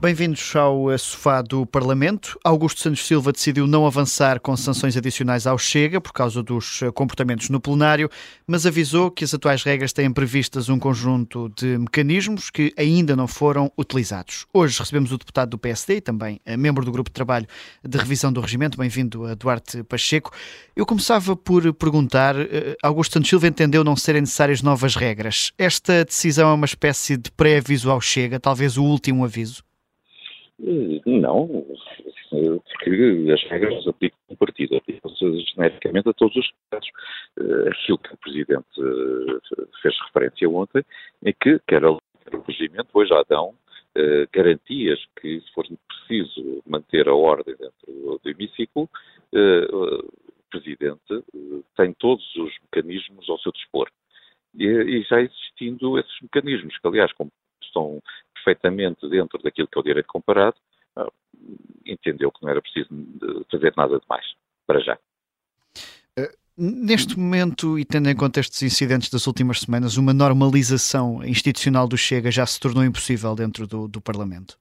Bem-vindos ao sofá do Parlamento. Augusto Santos Silva decidiu não avançar com sanções adicionais ao Chega por causa dos comportamentos no plenário, mas avisou que as atuais regras têm previstas um conjunto de mecanismos que ainda não foram utilizados. Hoje recebemos o deputado do PSD e também membro do grupo de trabalho de revisão do regimento. Bem-vindo, Duarte Pacheco. Eu começava por perguntar: eh, Augusto Santos Silva entendeu não serem necessárias novas regras. Esta decisão é uma espécie de pré-aviso ao Chega, talvez o último aviso? Não, porque as regras aplicam um partido, aplicam-se genericamente a todos os casos. Eh, aquilo que o Presidente eh, fez referência ontem é que, quer o regimento, hoje já dão garantias que, se for preciso manter a ordem dentro do hemiciclo, o Presidente tem todos os mecanismos ao seu dispor. E já existindo esses mecanismos, que aliás, como estão perfeitamente dentro daquilo que é o direito comparado, ah, entendeu que não era preciso fazer nada de mais, para já. Eh, neste momento, e tendo em conta estes incidentes das últimas semanas, uma normalização institucional do Chega já se tornou impossível dentro do, do Parlamento?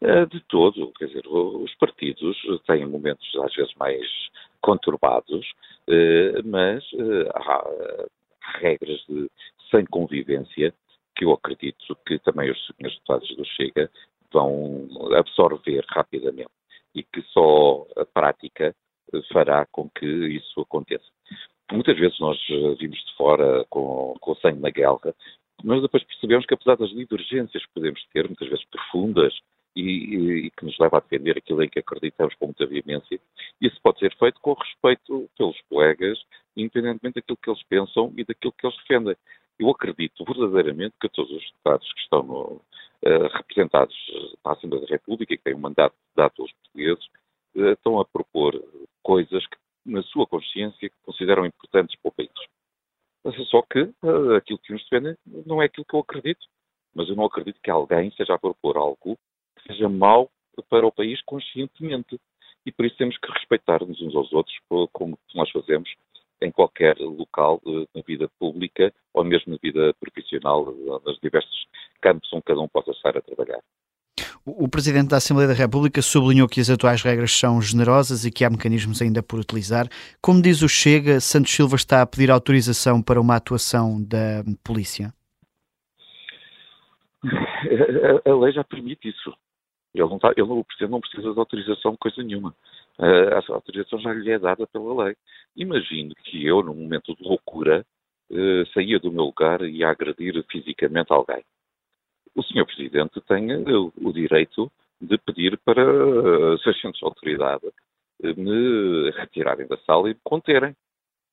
Eh, de todo, quer dizer, os partidos têm momentos às vezes mais conturbados, mas há regras de sem convivência que eu acredito que também os senhores deputados do Chega vão absorver rapidamente e que só a prática fará com que isso aconteça. Muitas vezes nós eh, vimos de fora com, com o sangue na guerra, mas depois percebemos que apesar das divergências que podemos ter, muitas vezes profundas, e, e, que nos leva a defender aquilo em que acreditamos com muita veemência, isso pode ser feito com respeito pelos colegas, independentemente daquilo que eles pensam e daquilo que eles defendem. Eu acredito verdadeiramente que todos os deputados que estão no, uh, representados na Assembleia da República que têm um mandato dado pelos portugueses uh, estão a propor coisas que, na sua consciência, consideram importantes para o país. Só que uh, aquilo que nos defendem não é aquilo que eu acredito. Mas eu não acredito que alguém seja a propor algo que seja mau para o país conscientemente. E por isso temos que respeitar-nos uns aos outros, como nós fazemos em qualquer local uh, na vida pública ou mesmo na vida profissional, uh, nos diversos campos onde cada um possa estar a trabalhar. O Presidente da Assembleia da República sublinhou que as atuais regras são generosas e que há mecanismos ainda por utilizar. Como diz o Chega, Santos Silva está a pedir autorização para uma atuação da polícia? A, lei já permite isso. Ele não, está, ele, Presidente não precisa de autorização de coisa nenhuma. A autorização já lhe é dada pela lei. Imagino que eu, num momento de loucura, uh, saía do meu lugar e ia agredir fisicamente alguém. O Sr. Presidente tem uh, o direito de pedir para os agentes de autoridade me retirarem da sala e me conterem.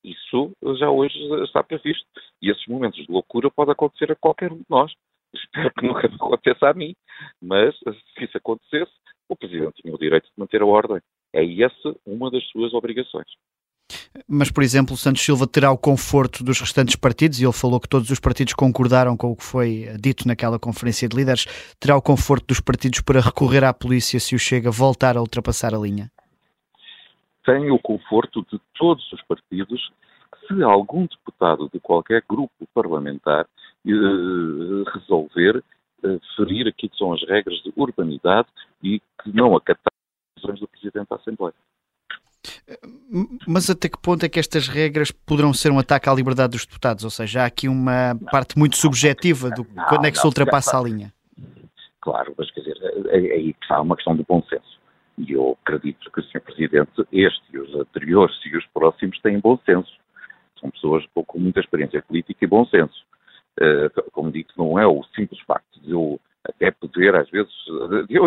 Isso já hoje está previsto. E esses momentos de loucura podem acontecer a qualquer um de nós. Espero que nunca aconteça a mim. Mas, se isso acontecesse, o Presidente tinha o direito de manter a ordem. É essa uma das suas obrigações. Mas, por exemplo, Santos Silva terá o conforto dos restantes partidos, e ele falou que todos os partidos concordaram com o que foi dito naquela conferência de líderes, terá o conforto dos partidos para recorrer à polícia se o Chega voltar a ultrapassar a linha? Tem o conforto de todos os partidos se algum deputado de qualquer grupo parlamentar eh, resolver eh, ferir aquilo que são as regras de urbanidade e que não acatar decisões do Presidente da Assembleia. Mas até que ponto é que estas regras poderão ser um ataque à liberdade dos deputados? Ou seja, há aqui uma parte muito subjetiva do não, quando é que não, se ultrapassa a linha. Claro, mas quer dizer, é, é aí está uma questão de bom senso. E eu acredito que o Sr. Presidente, este e os anteriores e os próximos, têm bom senso. São pessoas com muita experiência política e bom senso. Uh, como digo, não é o simples facto de eu até poder, às vezes, eu,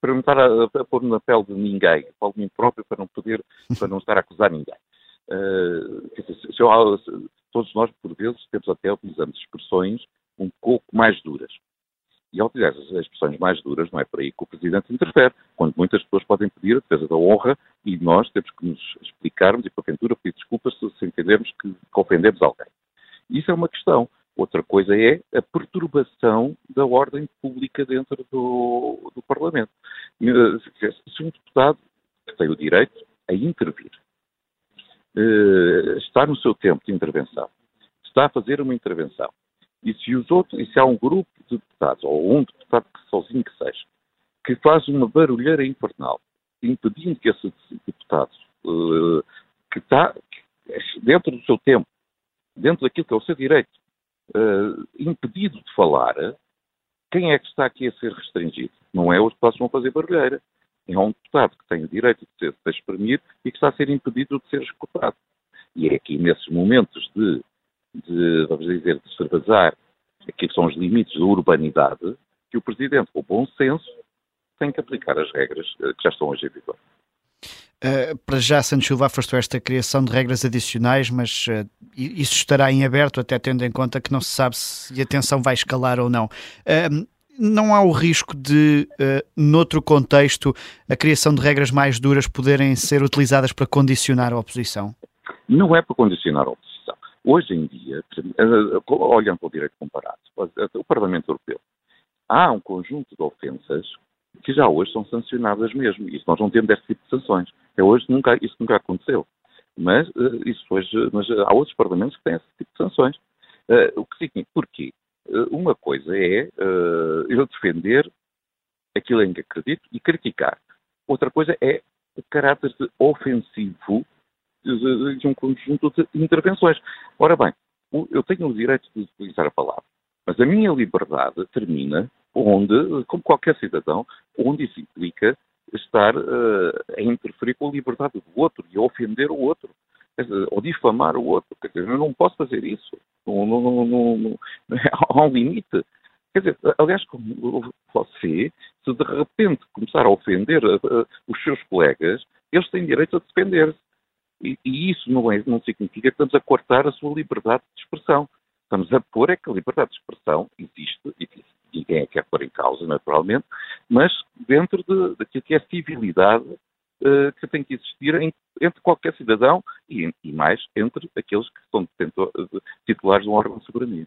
para não estar a, a, pôr na pele de ninguém, falo de mim próprio para não poder, para não estar a acusar ninguém. Uh, se eu, todos nós, por vezes, temos até utilizamos expressões um pouco mais duras. E ao utilizar as expressões mais duras, não é por aí que o Presidente interfere, quando muitas pessoas podem pedir a defesa da honra e nós temos que nos explicarmos e, porventura, pedir desculpas se entendermos que, que ofendemos alguém. Isso é uma questão. Outra coisa é a perturbação da ordem pública dentro do, do Parlamento. Se um deputado que tem o direito a intervir eh, está no seu tempo de intervenção, está a fazer uma intervenção E se, os outros, e se há um grupo de deputados, ou um deputado que sozinho que seja, que faz uma barulheira infernal, impedindo que esse deputado, uh, que está dentro do seu tempo, dentro daquilo que é o seu direito, uh, impedido de falar, quem é que está aqui a ser restringido? Não é os deputados que vão fazer barulheira. É um deputado que tem o direito de de exprimir e que está a ser impedido de ser escutado. E é aqui, nesses momentos de, de vamos dizer, de aquilo que são os limites da urbanidade, que o Presidente, com bom senso, tem que aplicar as regras eh, que já estão hoje em vigor. Uh, para já, Santos Silva afastou esta criação de regras adicionais, mas uh, isso estará em aberto, até tendo em conta que não se sabe se a tensão vai escalar ou não. Uh, não há o risco de, uh, noutro contexto, a criação de regras mais duras poderem ser utilizadas para condicionar a oposição? Não é para condicionar a oposição. Hoje em dia, olhando para o direito comparado, o Parlamento Europeu, há um conjunto de ofensas que já hoje são sancionadas mesmo. E nós não temos esse tipo de sanções. Até hoje nunca, isso nunca aconteceu. Mas, uh, isso hoje, mas há outros parlamentos que têm esse tipo de sanções. Uh, o que significa, porquê? Uma coisa é eu defender aquilo em que acredito e criticar. Outra coisa é o caráter ofensivo de, de um conjunto de intervenções. Ora bem, eu tenho o direito de utilizar a palavra, mas a minha liberdade termina onde, como qualquer cidadão, onde isso implica estar uh, a interferir com a liberdade do outro e a ofender o outro, ou difamar o outro. Quer dizer, eu não posso fazer isso. Não, não, não, há um limite. Quer dizer, aliás, como você, se de repente começar a ofender uh, os seus colegas, eles têm direito a defender-se. E, e, isso não, é, não significa que estamos a cortar a sua liberdade de expressão. Estamos a pôr é que a liberdade de expressão existe, e ninguém a quer pôr em causa, naturalmente, mas dentro de, daquilo que é civilidade uh, que tem que existir em, entre qualquer cidadão e, e, mais entre aqueles que são titulares de um órgão de soberania.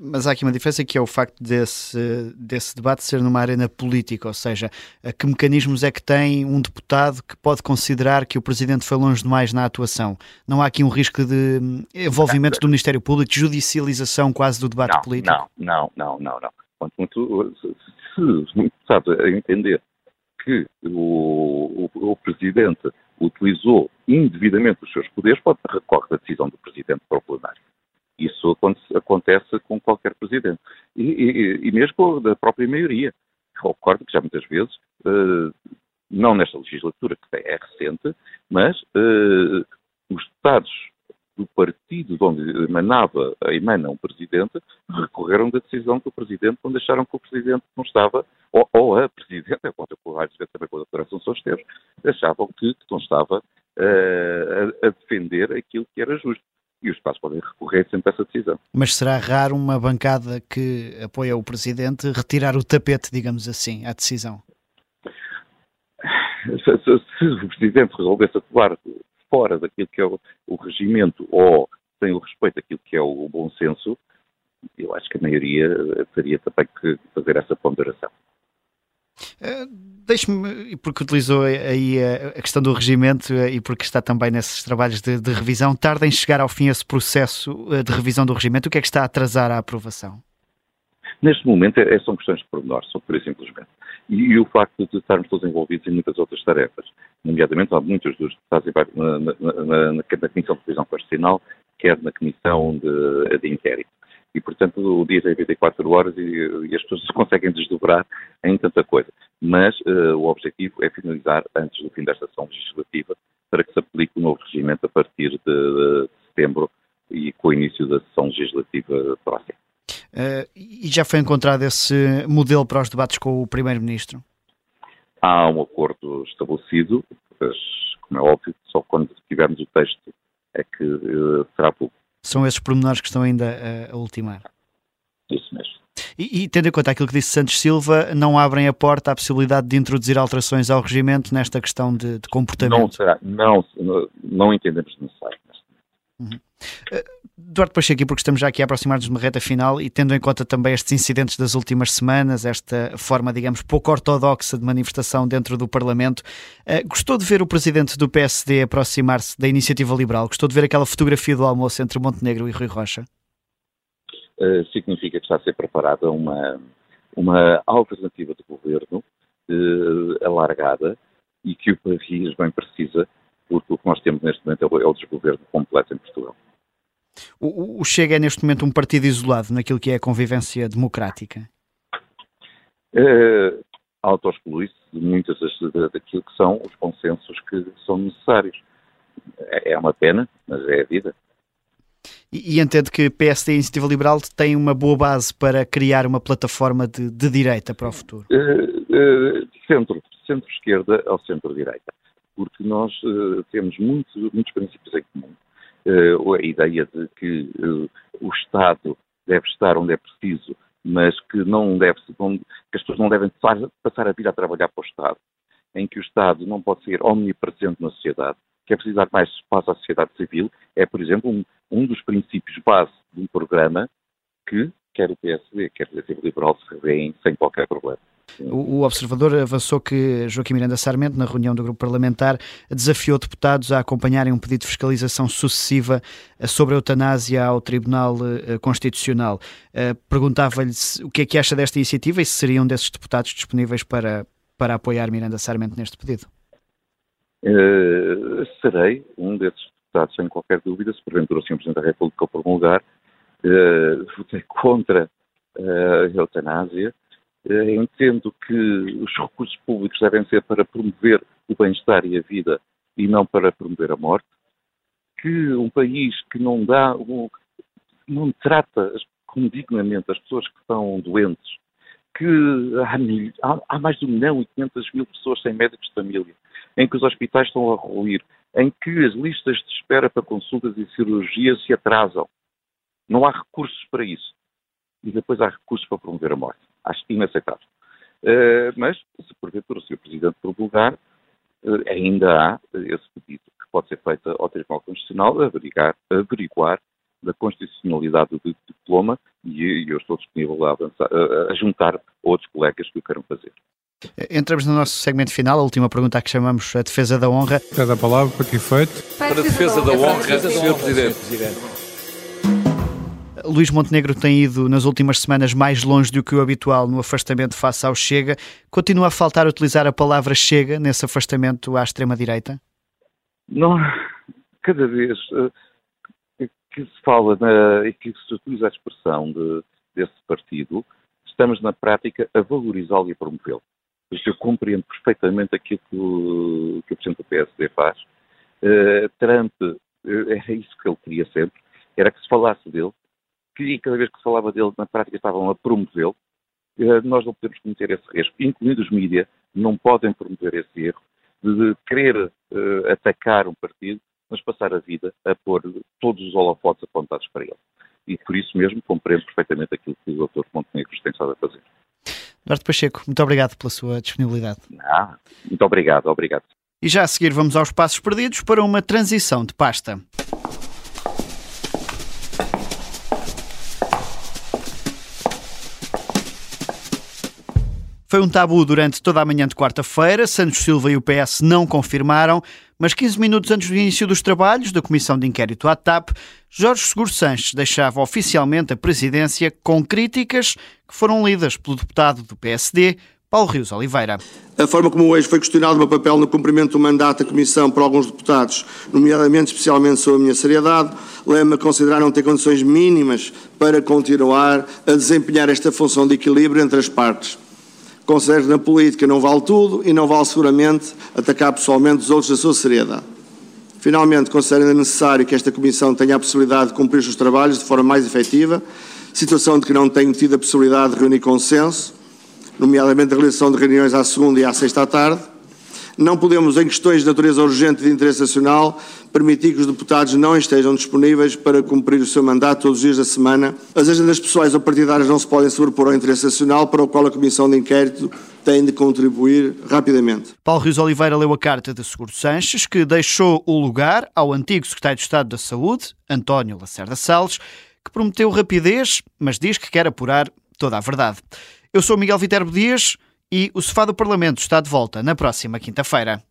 Mas há aqui uma diferença que é o facto desse, desse debate ser numa arena política, ou seja, que mecanismos é que tem um deputado que pode considerar que o Presidente foi longe demais na atuação? Não há aqui um risco de hum, envolvimento do Ministério Público, de judicialização quase do debate não, político? Não, não, não, não. não. Muito, se, se sabe a entender que o, o, o, Presidente utilizou indevidamente os seus poderes, pode recorrer da decisão do Presidente para o plenário. Isso acontece com qualquer Presidente. E, e, e mesmo da própria maioria. Recordo que já muitas vezes, uh, não nesta legislatura, que é recente, mas uh, os Estados do partido de onde emanava, emana um presidente, recorreram da decisão do presidente quando acharam que o presidente não estava, ou, ou a presidente, é contra o vezes também com a doutora Assunção Esteves, achavam que não estava uh, a, a, defender aquilo que era justo. E os Estados podem recorrer sempre a essa decisão. Mas será raro uma bancada que apoia o presidente retirar o tapete, digamos assim, à decisão? Se, se, se o presidente resolvesse atuar fora daquilo que é o, o regimento ou sem o respeito àquilo que é o, o bom senso, eu acho que a maioria teria também que fazer essa ponderação. Uh, Deixe-me, porque utilizou aí a questão do regimento eh, e porque está também nesses trabalhos de, de, revisão, tarda em chegar ao fim esse processo eh, de revisão do regimento. O que é que está a atrasar a aprovação? Neste momento é, são questões de pormenor, são e simplesmente. E, e, o facto de estarmos todos envolvidos em muitas outras tarefas, nomeadamente há muitos dos deputados na, na, na, na, Comissão de Revisão Constitucional, quer na Comissão de, de Inquérito. E, portanto, o dia tem 24 horas e, e, as pessoas se conseguem desdobrar em tanta coisa. Mas uh, o objetivo é finalizar antes do fim desta sessão legislativa para que se aplique o novo regimento a partir de, de setembro e com o início da sessão legislativa próxima. Uh, e já foi encontrado esse modelo para os debates com o Primeiro-Ministro? Há um acordo estabelecido, mas, como é óbvio, só quando tivermos o texto é que uh, será público. São esses pormenores que estão ainda a, a ultimar? Isso mesmo. E, e, tendo em conta aquilo que disse Santos Silva, não abrem a porta à possibilidade de introduzir alterações ao regimento nesta questão de, de comportamento? Não será, não, não entendemos necessário. Uhum. Uh, Eduardo Pacheco, porque estamos já aqui a aproximar-nos de uma reta final e tendo em conta também estes incidentes das últimas semanas, esta forma, digamos, pouco ortodoxa de manifestação dentro do Parlamento, uh, gostou de ver o presidente do PSD aproximar-se da iniciativa liberal? Gostou de ver aquela fotografia do almoço entre Montenegro e Rui Rocha? uh, significa que está a ser preparada uma, uma alternativa de governo uh, alargada e que o país bem precisa, porque o que nós temos neste momento é o desgoverno completo em Portugal. O, o Chega é neste momento um partido isolado naquilo que é a convivência democrática? Uh, Auto-exclui-se de muitas das, daquilo que são os consensos que são necessários. É, é uma pena, mas é a vida. E, e entende que PSD e Iniciativa Liberal têm uma boa base para criar uma plataforma de, de direita para o futuro? Uh, uh, centro, centro-esquerda ao centro-direita. Porque nós uh, temos muito, muitos princípios em comum. a ideia de que o Estado deve estar onde é preciso, mas que não deve que as pessoas não devem passar a vida a trabalhar para o Estado, em que o Estado não pode ser omnipresente na sociedade, que é preciso dar mais espaço à sociedade civil, é, por exemplo, um, um dos princípios base de um programa que quer o PSD, quer o Iniciativa Liberal se revêem sem qualquer problema. O, observador avançou que Joaquim Miranda Sarmento, na reunião do grupo parlamentar, desafiou deputados a acompanharem um pedido de fiscalização sucessiva eh, sobre a eutanásia ao Tribunal eh, Constitucional. Eh, perguntava-lhe o que é que acha desta iniciativa e se seriam desses deputados disponíveis para, para apoiar Miranda Sarmento neste pedido. Uh, serei um desses deputados, sem qualquer dúvida, se porventura o Sr. Presidente da República promulgar, uh, votei contra uh, a eutanásia. Uh, entendo que os recursos públicos devem ser para promover o bem-estar e a vida e não para promover a morte. Que um país que não dá, não trata como dignamente as pessoas que estão doentes, que há, há, mais de um milhão e quinhentas mil pessoas sem médicos de família, em que os hospitais estão a ruir, em que as listas de espera para consultas e cirurgias se atrasam. Não há recursos para isso. E depois há recursos para promover a morte. Acho inaceitável. Uh, mas, se porventura o Sr. Presidente promulgar, uh, ainda há esse pedido que pode ser feito ao Tribunal Constitucional averiguar, averiguar da constitucionalidade do diploma e, eu estou disponível a, avançar, a, a juntar outros colegas que o queiram fazer. Entramos no nosso segmento final, a última pergunta a que chamamos a defesa da honra. Cada palavra para que efeito? Para a defesa da honra, Sr. Presidente. Luís Montenegro tem ido nas últimas semanas mais longe do que o habitual no afastamento face ao Chega. Continua a faltar utilizar a palavra Chega nesse afastamento à extrema-direita? Não, cada vez uh, que se fala na, e que se utiliza a expressão de, desse partido, estamos na prática a valorizá-lo e a promovê-lo eu compreendo perfeitamente aquilo que que o Presidente do PSD faz. Uh, Trump, uh, era isso que ele queria sempre, era que se falasse dele, que cada vez que se falava dele, na prática estavam a promovê-lo. Uh, nós não podemos cometer esse risco, incluindo os mídias, não podem promover esse erro de querer atacar um partido, mas passar a vida a pôr todos os holofotes apontados para ele. E por isso mesmo compreendo perfeitamente aquilo que o Dr. Montenegro tem estado a fazer. Eduardo Pacheco, muito obrigado pela sua disponibilidade. Ah, muito obrigado, obrigado. E já a seguir vamos aos passos perdidos para uma transição de pasta. Foi um tabu durante toda a manhã de quarta-feira. Santos Silva e o PS não confirmaram, mas 15 minutos antes do início dos trabalhos da Comissão de Inquérito à TAP, Jorge Seguro Sanches deixava oficialmente a presidência com críticas que foram lidas pelo deputado do PSD, Paulo Rios Oliveira. A forma como hoje foi questionado o meu papel no cumprimento do mandato da Comissão por alguns deputados, nomeadamente, especialmente sobre a minha seriedade, leva-me a considerar não ter condições mínimas para continuar a desempenhar esta função de equilíbrio entre as partes. Considero que na política não vale tudo e não vale seguramente atacar pessoalmente os outros da sua seriedade. Finalmente, considero ainda necessário que esta Comissão tenha a possibilidade de cumprir os seus trabalhos de forma mais efetiva, situação de que não tenho tido a possibilidade de reunir consenso, nomeadamente a realização de reuniões à segunda e à sexta à tarde, não podemos, em questões de natureza urgente de interesse nacional, permitir que os deputados não estejam disponíveis para cumprir o seu mandato todos os dias da semana. As agendas pessoais ou partidárias não se podem sobrepor ao interesse nacional, para o qual a Comissão de Inquérito tem de contribuir rapidamente. Paulo Rios Oliveira leu a carta de Seguro Sanches, que deixou o lugar ao antigo Secretário de Estado da Saúde, António Lacerda Salles, que prometeu rapidez, mas diz que quer apurar toda a verdade. Eu sou Miguel Viterbo Dias e o Sofá do Parlamento está de volta na próxima quinta-feira.